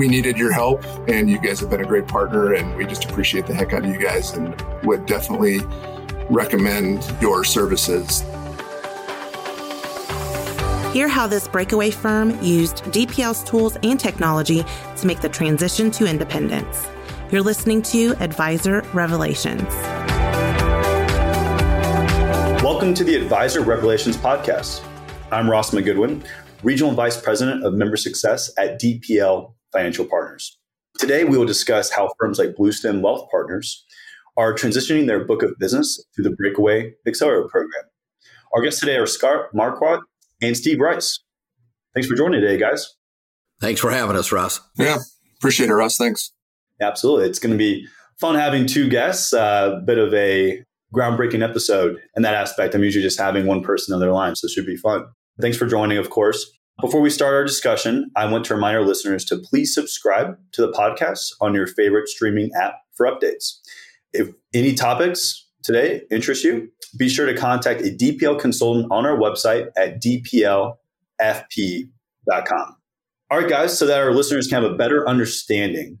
we needed your help, and you guys have been a great partner, and we just appreciate the heck out of you guys and would definitely recommend your services. Hear how this breakaway firm used DPL's tools and technology to make the transition to independence. You're listening to Advisor Revelations. Welcome to the Advisor Revelations podcast. I'm Ross McGoodwin, Regional Vice President of Member Success at DPL Financial Partners. Today, we will discuss how firms like Bluestem Wealth Partners are transitioning their book of business through the Breakaway Accelerator program. Our guests today are Scott Marquardt and Steve Rice. Thanks for joining today, guys. Thanks for having us, Ross. Yeah, appreciate it, Ross. Thanks. Absolutely. It's going to be fun having two guests, a uh, bit of a groundbreaking episode in that aspect. I'm usually just having one person on their line, so it should be fun. Thanks for joining, of course. Before we start our discussion, I want to remind our listeners to please subscribe to the podcast on your favorite streaming app for updates. If any topics today interest you, be sure to contact a DPL consultant on our website at dplfp.com. All right, guys, so that our listeners can have a better understanding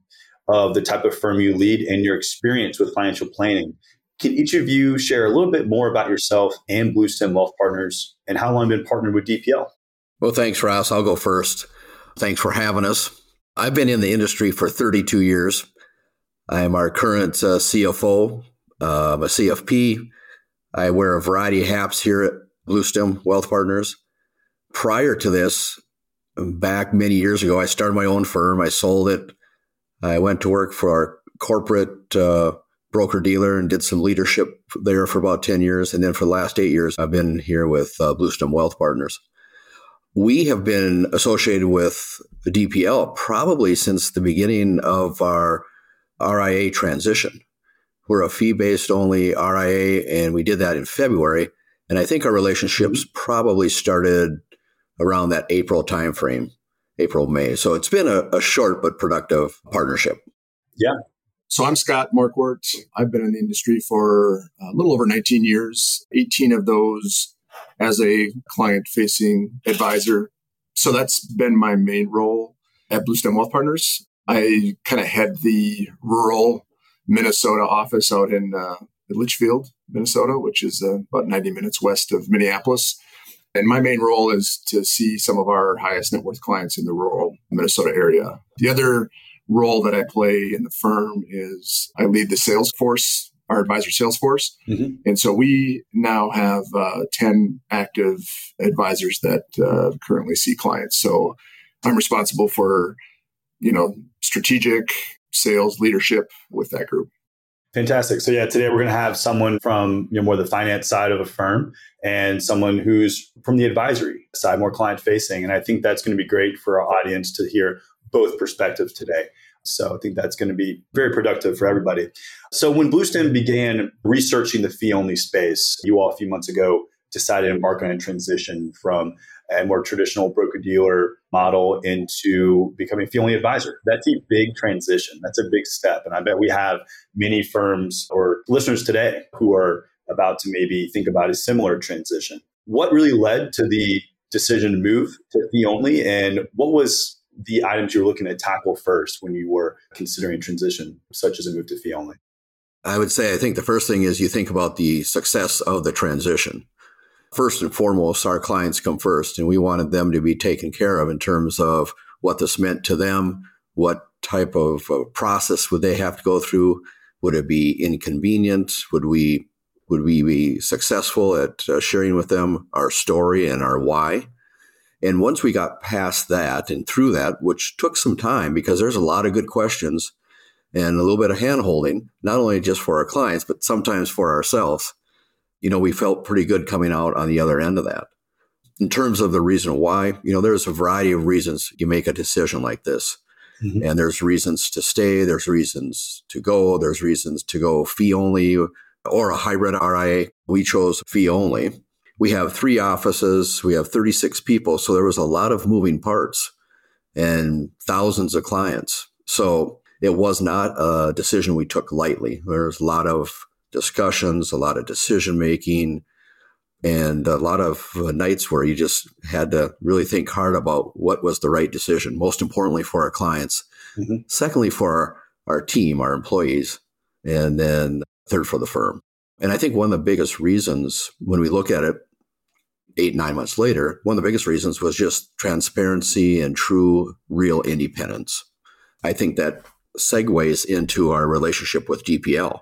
of the type of firm you lead and your experience with financial planning. Can each of you share a little bit more about yourself and Bluestem Wealth Partners and how long you've been partnered with DPL? Well, thanks, Ross. I'll go first. Thanks for having us. I've been in the industry for 32 years. I am our current uh, CFO, I'm a CFP. I wear a variety of hats here at Bluestem Wealth Partners. Prior to this, back many years ago, I started my own firm. I sold it. I went to work for our corporate uh, broker dealer and did some leadership there for about 10 years. And then for the last eight years, I've been here with uh, Bluestem Wealth Partners. We have been associated with DPL probably since the beginning of our RIA transition. We're a fee based only RIA, and we did that in February. And I think our relationships mm-hmm. probably started around that April timeframe, April, May. So it's been a, a short but productive partnership. Yeah. So I'm Scott Marquardt. I've been in the industry for a little over 19 years, 18 of those as a client facing advisor. So that's been my main role at Bluestem Wealth Partners. I kind of head the rural Minnesota office out in uh, Litchfield, Minnesota, which is uh, about 90 minutes west of Minneapolis. And my main role is to see some of our highest net worth clients in the rural Minnesota area. The other role that I play in the firm is I lead the sales force our advisor sales force. Mm-hmm. And so we now have uh, 10 active advisors that uh, currently see clients. So I'm responsible for, you know, strategic sales leadership with that group. Fantastic. So yeah, today we're going to have someone from you know more the finance side of a firm and someone who's from the advisory side, more client facing, and I think that's going to be great for our audience to hear both perspectives today. So I think that's going to be very productive for everybody. So when Bluestem began researching the fee only space, you all a few months ago decided to embark on a transition from a more traditional broker dealer model into becoming fee only advisor. That's a big transition. That's a big step. And I bet we have many firms or listeners today who are about to maybe think about a similar transition. What really led to the decision to move to fee only and what was the items you were looking to tackle first when you were considering transition, such as a move to fee only? I would say I think the first thing is you think about the success of the transition. First and foremost, our clients come first, and we wanted them to be taken care of in terms of what this meant to them, what type of uh, process would they have to go through, would it be inconvenient, would we would we be successful at uh, sharing with them our story and our why? And once we got past that and through that, which took some time because there's a lot of good questions and a little bit of hand holding, not only just for our clients, but sometimes for ourselves, you know, we felt pretty good coming out on the other end of that. In terms of the reason why, you know, there's a variety of reasons you make a decision like this. Mm-hmm. And there's reasons to stay, there's reasons to go, there's reasons to go fee only or a hybrid RIA. We chose fee only we have three offices, we have 36 people. So there was a lot of moving parts and thousands of clients. So it was not a decision we took lightly. There was a lot of discussions, a lot of decision making, and a lot of uh, nights where you just had to really think hard about what was the right decision, most importantly for our clients. Mm-hmm. Secondly, for our, our team, our employees, and then third for the firm. And I think one of the biggest reasons when we look at it eight, nine months later, one of the biggest reasons was just transparency and true, real independence. I think that segues into our relationship with DPL.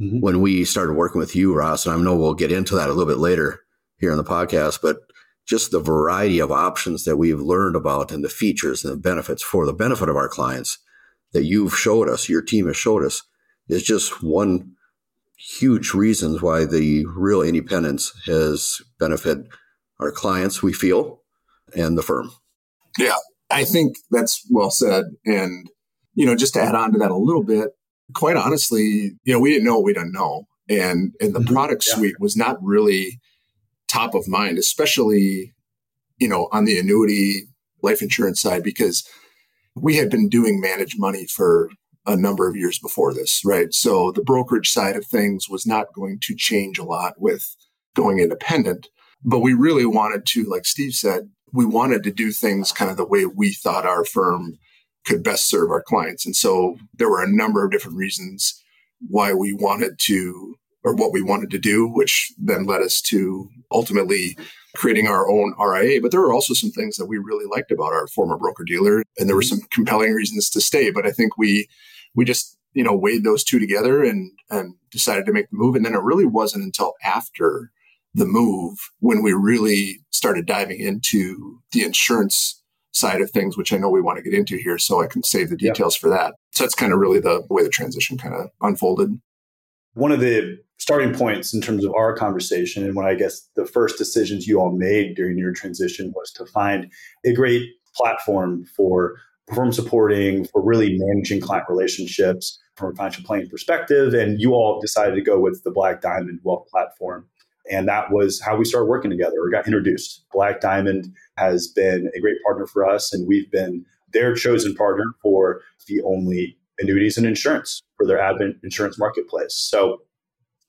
Mm-hmm. When we started working with you, Ross, and I know we'll get into that a little bit later here in the podcast, but just the variety of options that we've learned about and the features and the benefits for the benefit of our clients that you've showed us, your team has showed us, is just one huge reasons why the real independence has benefited our clients, we feel, and the firm. Yeah, I think that's well said. And, you know, just to add on to that a little bit, quite honestly, you know, we didn't know what we didn't know. And, and the mm-hmm. product yeah. suite was not really top of mind, especially, you know, on the annuity life insurance side, because we had been doing managed money for a number of years before this, right? So the brokerage side of things was not going to change a lot with going independent. But we really wanted to, like Steve said, we wanted to do things kind of the way we thought our firm could best serve our clients. And so there were a number of different reasons why we wanted to, or what we wanted to do, which then led us to ultimately creating our own RIA. But there were also some things that we really liked about our former broker dealer. And there were mm-hmm. some compelling reasons to stay. But I think we, we just, you know, weighed those two together and, and decided to make the move. And then it really wasn't until after the move when we really started diving into the insurance side of things, which I know we want to get into here. So I can save the details for that. So that's kind of really the way the transition kind of unfolded. One of the starting points in terms of our conversation, and when I guess the first decisions you all made during your transition was to find a great platform for performance supporting, for really managing client relationships from a financial planning perspective. And you all decided to go with the Black Diamond Wealth platform. And that was how we started working together or got introduced. Black Diamond has been a great partner for us, and we've been their chosen partner for the only annuities and insurance for their Advent insurance marketplace. So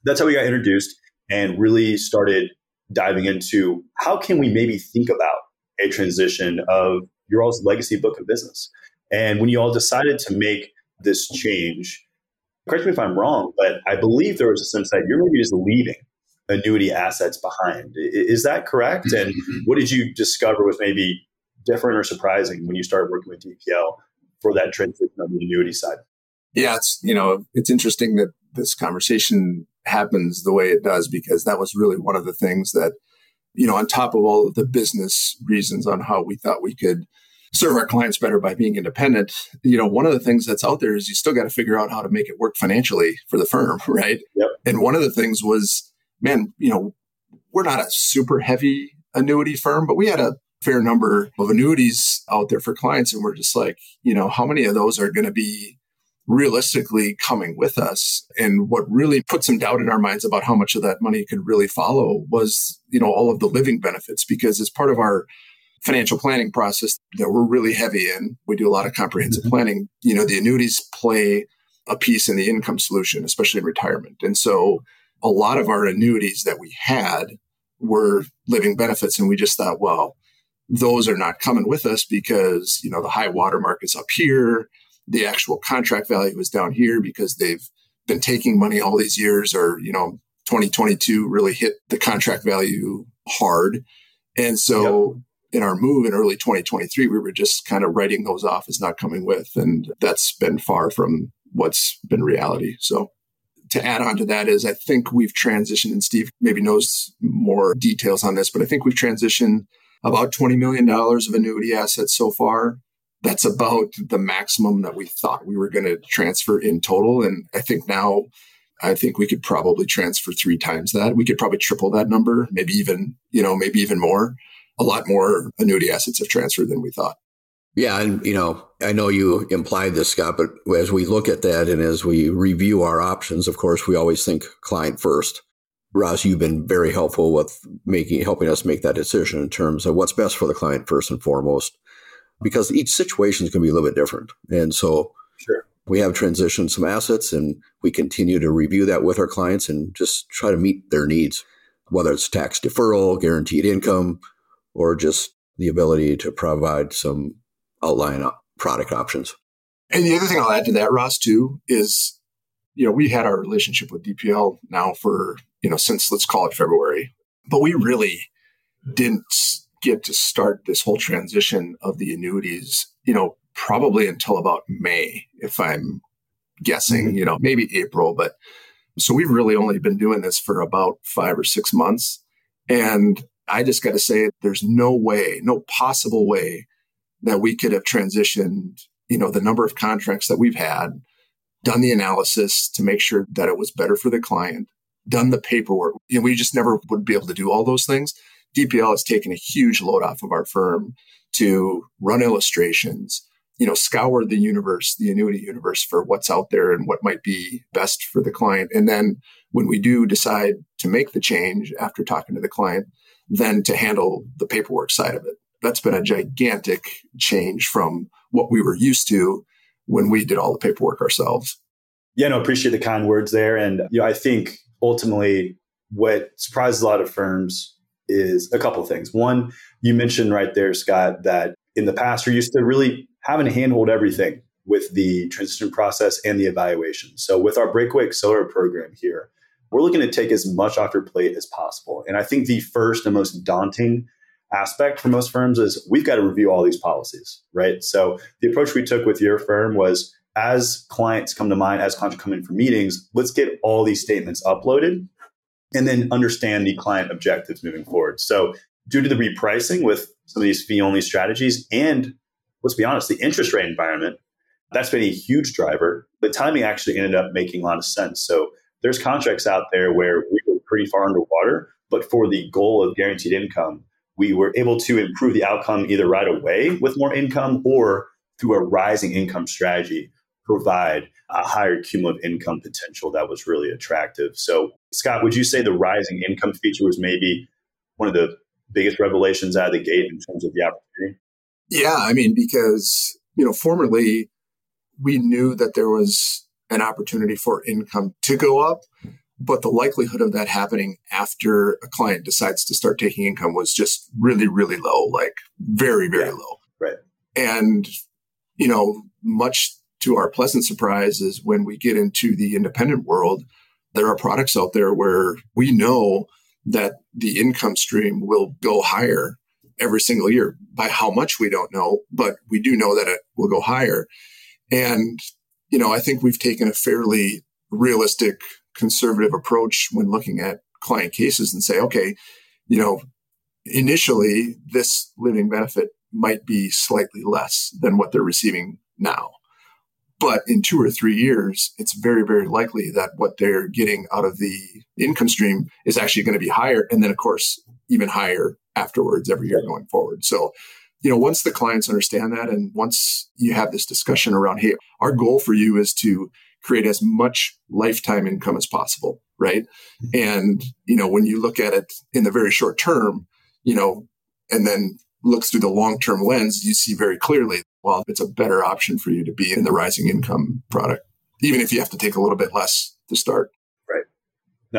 that's how we got introduced and really started diving into how can we maybe think about a transition of your all's legacy book of business. And when you all decided to make this change, correct me if I'm wrong, but I believe there was a sense that you're maybe just leaving annuity assets behind. Is that correct? Mm-hmm. And what did you discover was maybe different or surprising when you started working with DPL for that transition on the annuity side? Yeah, it's you know it's interesting that this conversation happens the way it does because that was really one of the things that you know on top of all of the business reasons on how we thought we could serve our clients better by being independent you know one of the things that's out there is you still got to figure out how to make it work financially for the firm right yep. and one of the things was man, you know, we're not a super heavy annuity firm, but we had a fair number of annuities out there for clients. And we're just like, you know, how many of those are going to be realistically coming with us? And what really put some doubt in our minds about how much of that money could really follow was, you know, all of the living benefits, because as part of our financial planning process that we're really heavy in, we do a lot of comprehensive mm-hmm. planning. You know, the annuities play a piece in the income solution, especially in retirement. And so a lot of our annuities that we had were living benefits. And we just thought, well, those are not coming with us because, you know, the high water mark is up here. The actual contract value is down here because they've been taking money all these years or, you know, 2022 really hit the contract value hard. And so yep. in our move in early 2023, we were just kind of writing those off as not coming with. And that's been far from what's been reality. So to add on to that is I think we've transitioned, and Steve maybe knows more details on this, but I think we've transitioned about $20 million of annuity assets so far. That's about the maximum that we thought we were going to transfer in total. And I think now, I think we could probably transfer three times that. We could probably triple that number, maybe even, you know, maybe even more. A lot more annuity assets have transferred than we thought. Yeah, and you know, I know you implied this, Scott, but as we look at that and as we review our options, of course, we always think client first. Ross, you've been very helpful with making helping us make that decision in terms of what's best for the client first and foremost, because each situation is going to be a little bit different, and so sure. we have transitioned some assets, and we continue to review that with our clients and just try to meet their needs, whether it's tax deferral, guaranteed income, or just the ability to provide some outline product options. And the other thing I'll add to that, Ross, too, is, you know, we had our relationship with DPL now for, you know, since let's call it February, but we really didn't get to start this whole transition of the annuities, you know, probably until about May, if I'm guessing, mm-hmm. you know, maybe April. But so we've really only been doing this for about five or six months. And I just got to say, there's no way, no possible way that we could have transitioned, you know, the number of contracts that we've had, done the analysis to make sure that it was better for the client, done the paperwork. You know, we just never would be able to do all those things. DPL has taken a huge load off of our firm to run illustrations, you know, scour the universe, the annuity universe for what's out there and what might be best for the client. And then when we do decide to make the change after talking to the client, then to handle the paperwork side of it. That's been a gigantic change from what we were used to when we did all the paperwork ourselves. Yeah, no, appreciate the kind words there. And you know, I think ultimately what surprises a lot of firms is a couple things. One, you mentioned right there, Scott, that in the past you're used to really having to handhold everything with the transition process and the evaluation. So with our Breakaway Accelerator program here, we're looking to take as much off your plate as possible. And I think the first and most daunting aspect for most firms is we've got to review all these policies, right? So the approach we took with your firm was as clients come to mind, as clients come in for meetings, let's get all these statements uploaded and then understand the client objectives moving forward. So due to the repricing with some of these fee only strategies and let's be honest, the interest rate environment, that's been a huge driver. The timing actually ended up making a lot of sense. So there's contracts out there where we were pretty far underwater, but for the goal of guaranteed income, we were able to improve the outcome either right away with more income or through a rising income strategy provide a higher cumulative income potential that was really attractive. So, Scott, would you say the rising income feature was maybe one of the biggest revelations out of the gate in terms of the opportunity? Yeah, I mean, because, you know, formerly we knew that there was an opportunity for income to go up, but the likelihood of that happening after a client decides to start taking income was just really, really low, like very, very yeah, low. Right. And, you know, much to our pleasant surprise is when we get into the independent world, there are products out there where we know that the income stream will go higher every single year. By how much we don't know, but we do know that it will go higher. And, you know, I think we've taken a fairly realistic, conservative approach when looking at client cases and say, okay, you know, initially this living benefit might be slightly less than what they're receiving now. But in two or three years, it's very, very likely that what they're getting out of the income stream is actually going to be higher. And then, of course, even higher afterwards every year going forward. So, you know, once the clients understand that and once you have this discussion around, hey, our goal for you is to create as much lifetime income as possible, right? And, you know, when you look at it in the very short term, you know, and then looks through the long term lens, you see very clearly well, it's a better option for you to be in the rising income product, even if you have to take a little bit less to start. Right.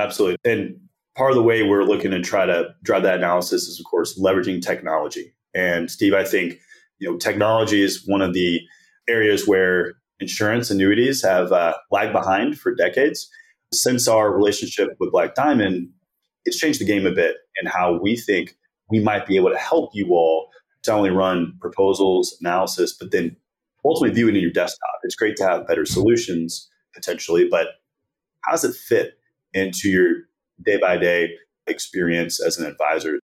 Absolutely. And part of the way we're looking to try to drive that analysis is, of course, leveraging technology. And Steve, I think, you know, technology is one of the areas where insurance annuities have uh, lagged behind for decades. Since our relationship with Black Diamond, it's changed the game a bit and how we think we might be able to help you all to only run proposals, analysis, but then ultimately view it in your desktop. It's great to have better solutions potentially, but how does it fit into your day by day experience as an advisor?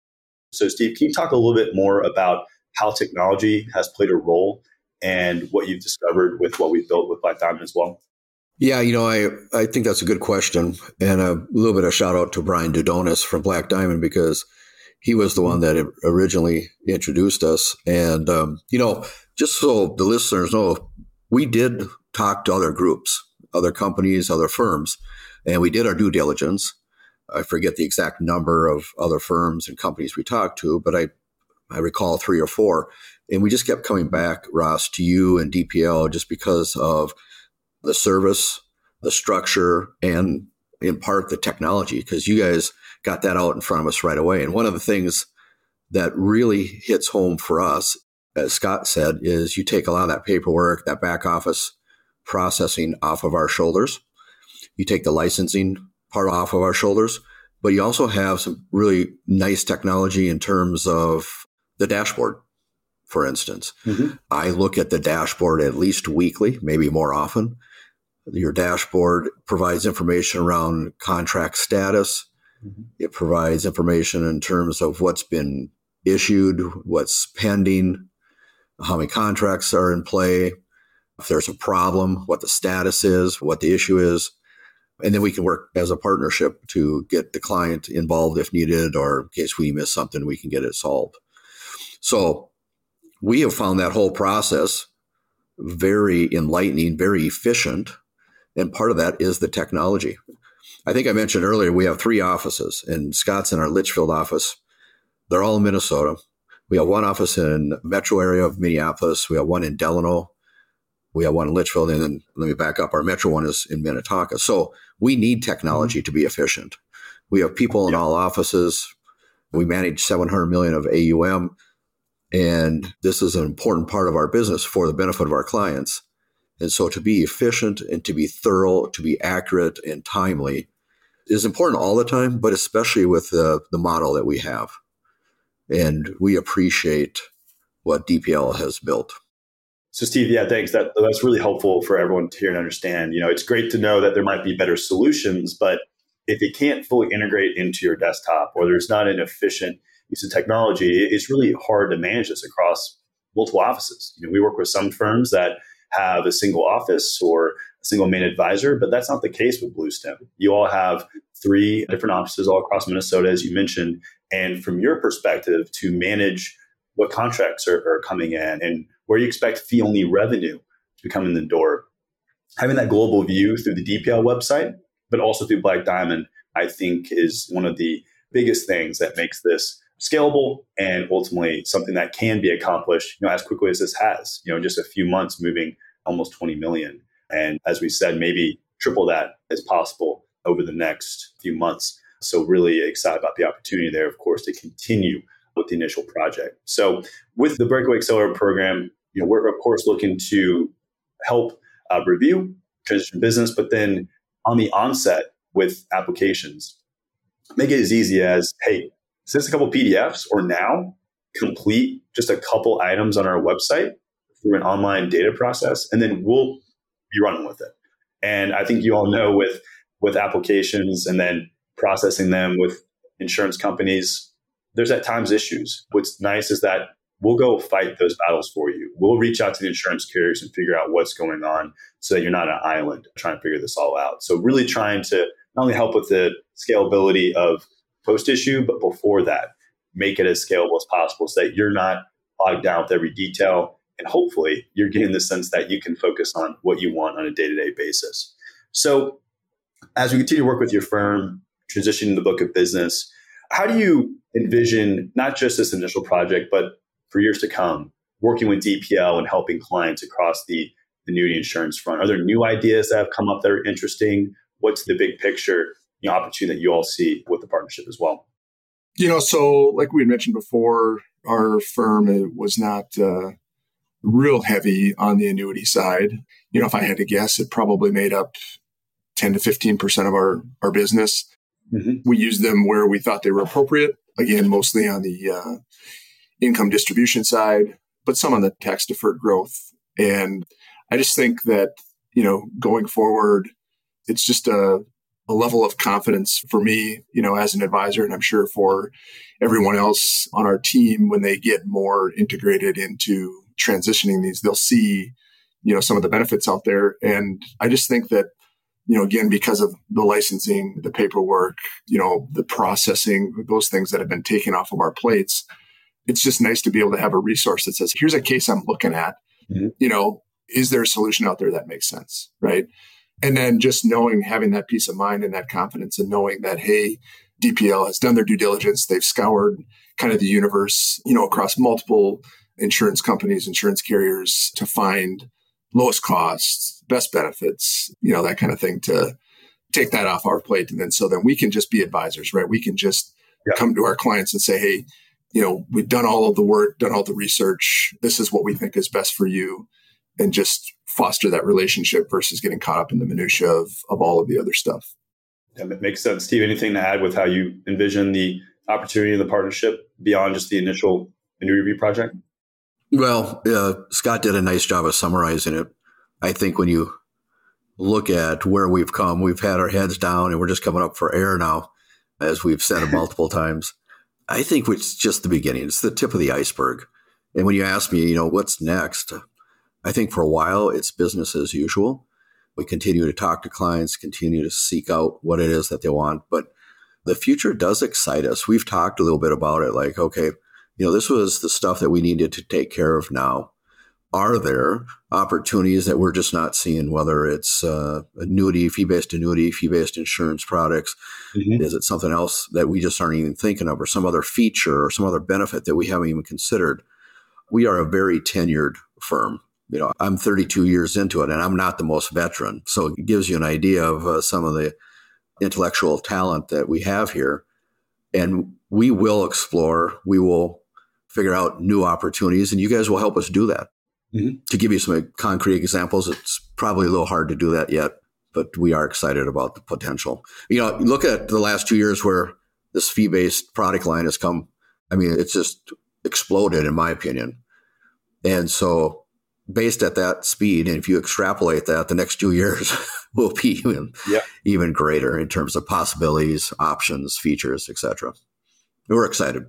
So, Steve, can you talk a little bit more about how technology has played a role and what you've discovered with what we've built with Black Diamond as well? Yeah, you know, I, I think that's a good question. And a little bit of shout out to Brian Dudonis from Black Diamond because he was the one that originally introduced us. And, um, you know, just so the listeners know, we did talk to other groups, other companies, other firms, and we did our due diligence. I forget the exact number of other firms and companies we talked to, but I, I recall three or four. And we just kept coming back, Ross, to you and DPL just because of the service, the structure, and in part the technology, because you guys got that out in front of us right away. And one of the things that really hits home for us as Scott said, is you take a lot of that paperwork, that back office processing off of our shoulders. You take the licensing part off of our shoulders, but you also have some really nice technology in terms of the dashboard, for instance. Mm-hmm. I look at the dashboard at least weekly, maybe more often. Your dashboard provides information around contract status. Mm-hmm. It provides information in terms of what's been issued, what's pending, how many contracts are in play, if there's a problem, what the status is, what the issue is. And then we can work as a partnership to get the client involved if needed, or in case we miss something, we can get it solved. So we have found that whole process very enlightening, very efficient. And part of that is the technology. I think I mentioned earlier, we have three offices, and Scott's in our Litchfield office. They're all in Minnesota. We have one office in metro area of Minneapolis. We have one in Delano. We have one in Litchfield. And then let me back up. Our metro one is in Minnetonka. So we need technology mm-hmm. to be efficient. We have people in all offices. We manage 700 million of AUM. And this is an important part of our business for the benefit of our clients. And so to be efficient and to be thorough, to be accurate and timely is important all the time, but especially with the, the model that we have and we appreciate what DPL has built. So, Steve, yeah, thanks. That that's really helpful for everyone to hear and understand. You know, it's great to know that there might be better solutions, but if it can't fully integrate into your desktop or there's not an efficient use of technology, it's really hard to manage this across multiple offices. You know, we work with some firms that have a single office or a single main advisor, but that's not the case with Bluestem. You all have three different offices all across Minnesota, as you mentioned, and from your perspective to manage what contracts are, are coming in and where you expect fee only revenue to come in the door. Having that global view through the DPL website, but also through Black Diamond, I think is one of the biggest things that makes this scalable and ultimately something that can be accomplished you know as quickly as this has you know just a few months moving almost 20 million and as we said maybe triple that as possible over the next few months so really excited about the opportunity there, of course, to continue with the initial project. So with the Breakaway Accelerator program, you know, we're of course looking to help uh, review transition business, but then on the onset with applications, make it as easy as, hey, us a couple PDFs or now complete just a couple items on our website through an online data process, and then we'll be running with it. And I think you all know with with applications and then processing them with insurance companies, there's at times issues. What's nice is that we'll go fight those battles for you. We'll reach out to the insurance carriers and figure out what's going on so that you're not an island trying to figure this all out. So, really trying to not only help with the scalability of post issue, but before that, make it as scalable as possible so that you're not bogged down with every detail. And hopefully, you're getting the sense that you can focus on what you want on a day to day basis. So, as we continue to work with your firm, transitioning the book of business. How do you envision not just this initial project, but for years to come, working with DPL and helping clients across the, the annuity insurance front? Are there new ideas that have come up that are interesting? What's the big picture you know, opportunity that you all see with the partnership as well? You know, so like we had mentioned before, our firm was not uh, real heavy on the annuity side. You know, if I had to guess, it probably made up 10 to 15% of our, our business. Mm-hmm. We used them where we thought they were appropriate. Again, mostly on the uh, income distribution side, but some on the tax deferred growth. And I just think that, you know, going forward, it's just a, a level of confidence for me, you know, as an advisor, and I'm sure for everyone else on our team when they get more integrated into transitioning these, they'll see, you know, some of the benefits out there. And I just think that you know, again, because of the licensing, the paperwork, you know, the processing, those things that have been taken off of our plates, it's just nice to be able to have a resource that says, here's a case I'm looking at. Mm-hmm. You know, is there a solution out there that makes sense? Right. And then just knowing, having that peace of mind and that confidence and knowing that, hey, DPL has done their due diligence. They've scoured kind of the universe, you know, across multiple insurance companies, insurance carriers to find lowest costs, best benefits, you know, that kind of thing to take that off our plate. And then so then we can just be advisors, right? We can just yeah. come to our clients and say, hey, you know, we've done all of the work, done all the research. This is what we think is best for you. And just foster that relationship versus getting caught up in the minutia of, of all of the other stuff. That makes sense. Steve, anything to add with how you envision the opportunity and the partnership beyond just the initial annuity review project? Well, uh, Scott did a nice job of summarizing it. I think when you look at where we've come, we've had our heads down and we're just coming up for air now, as we've said it multiple times. I think it's just the beginning. It's the tip of the iceberg. And when you ask me, you know, what's next? I think for a while it's business as usual. We continue to talk to clients, continue to seek out what it is that they want. But the future does excite us. We've talked a little bit about it like, okay, you know, this was the stuff that we needed to take care of now are there opportunities that we're just not seeing, whether it's uh, annuity, fee based annuity, fee based insurance products? Mm-hmm. Is it something else that we just aren't even thinking of, or some other feature or some other benefit that we haven't even considered? We are a very tenured firm. You know, I'm 32 years into it and I'm not the most veteran. So it gives you an idea of uh, some of the intellectual talent that we have here. And we will explore, we will figure out new opportunities, and you guys will help us do that. Mm-hmm. To give you some concrete examples, it's probably a little hard to do that yet, but we are excited about the potential. You know, look at the last two years where this fee based product line has come. I mean, it's just exploded, in my opinion. And so, based at that speed, and if you extrapolate that, the next two years will be even, even greater in terms of possibilities, options, features, etc. We're excited.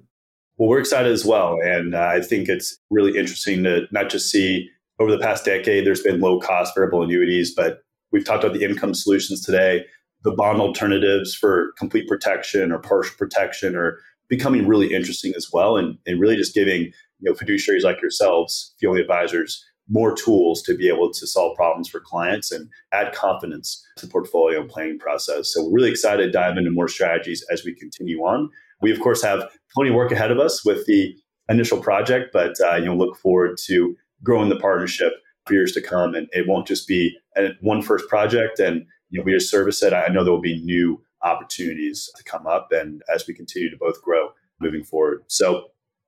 Well, we're excited as well. And uh, I think it's really interesting to not just see over the past decade, there's been low cost variable annuities, but we've talked about the income solutions today. The bond alternatives for complete protection or partial protection are becoming really interesting as well. And, and really just giving you know, fiduciaries like yourselves, fee only advisors, more tools to be able to solve problems for clients and add confidence to the portfolio planning process. So we're really excited to dive into more strategies as we continue on. We, of course, have plenty of work ahead of us with the initial project, but uh, you know, look forward to growing the partnership for years to come. And it won't just be one first project and you know, we just service it. I know there will be new opportunities to come up and as we continue to both grow moving forward. So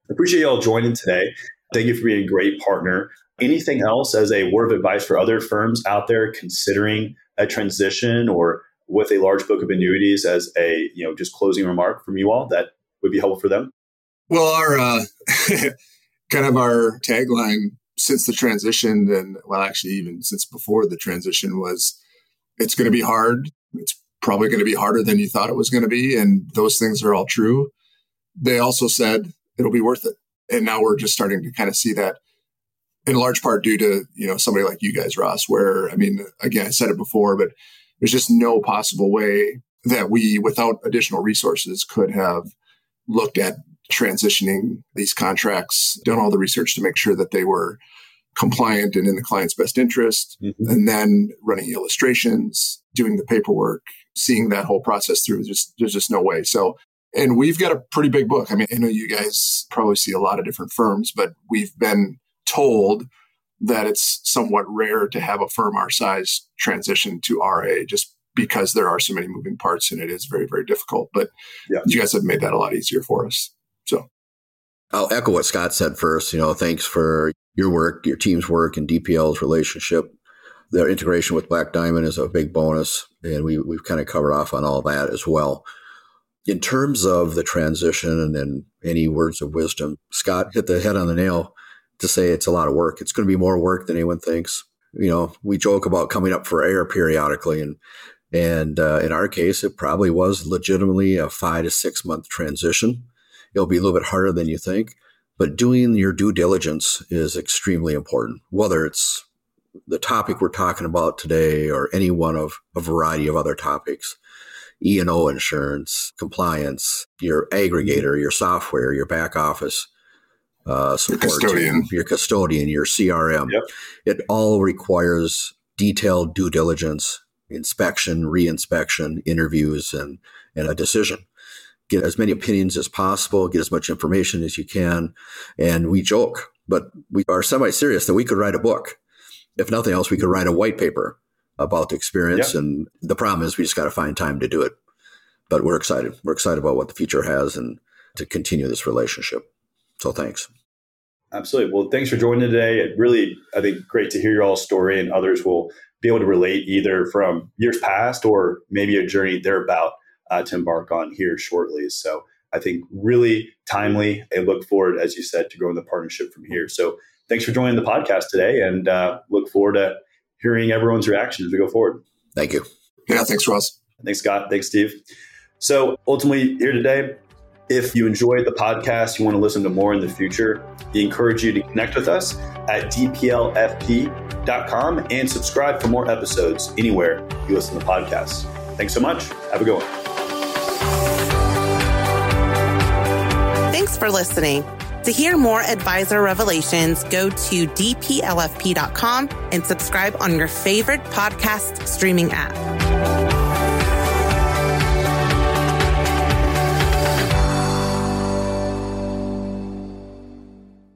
appreciate you all joining today. Thank you for being a great partner. Anything else as a word of advice for other firms out there considering a transition or with a large book of annuities as a you know just closing remark from you all that would be helpful for them? Well, our uh, kind of our tagline since the transition, and well, actually even since before the transition was, it's going to be hard. It's probably going to be harder than you thought it was going to be, and those things are all true. They also said it'll be worth it, and now we're just starting to kind of see that in large part due to you know somebody like you guys ross where i mean again i said it before but there's just no possible way that we, without additional resources, could have looked at transitioning these contracts, done all the research to make sure that they were compliant and in the client's best interest, mm-hmm. and then running illustrations, doing the paperwork, seeing that whole process through. Just there's just no way. So, and we've got a pretty big book. I mean, I know you guys probably see a lot of different firms, but we've been told that it's somewhat rare to have a firm our size transition to RIA just because there are so many moving parts and it is very, very difficult. But yeah. you guys have made that a lot easier for us. So I'll echo what Scott said first. You know, thanks for your work, your team's work, and DPL's relationship. Their integration with Black Diamond is a big bonus, and we, we've kind of covered off on all that as well. In terms of the transition and, and any words of wisdom, Scott hit the head on the nail to say it's a lot of work. It's going to be more work than anyone thinks. You know, we joke about coming up for air periodically, and and uh, in our case, it probably was legitimately a five to six month transition. It'll be a little bit harder than you think, but doing your due diligence is extremely important. Whether it's the topic we're talking about today or any one of a variety of other topics, E&O insurance, compliance, your aggregator, your software, your back office, uh, support, your custodian, your, custodian, your CRM. Yep. It all requires detailed due diligence, inspection, reinspection, interviews, and and a decision. Get as many opinions as possible. Get as much information as you can. And we joke, but we are semi serious that we could write a book. If nothing else, we could write a white paper about the experience. Yep. And the problem is, we just got to find time to do it. But we're excited. We're excited about what the future has and to continue this relationship. So thanks. Absolutely. Well, thanks for joining today. It really, I think, great to hear your all story, and others will be able to relate either from years past or maybe a journey they're about uh, to embark on here shortly. So I think really timely. I look forward, as you said, to growing the partnership from here. So thanks for joining the podcast today, and uh, look forward to hearing everyone's reaction as we go forward. Thank you. Yeah, thanks, Ross. Thanks, Scott. Thanks, Steve. So ultimately, here today, if you enjoyed the podcast, you want to listen to more in the future, we encourage you to connect with us at dplfp.com and subscribe for more episodes anywhere you listen to podcasts. Thanks so much. Have a good one. Thanks for listening. To hear more advisor revelations, go to dplfp.com and subscribe on your favorite podcast streaming app.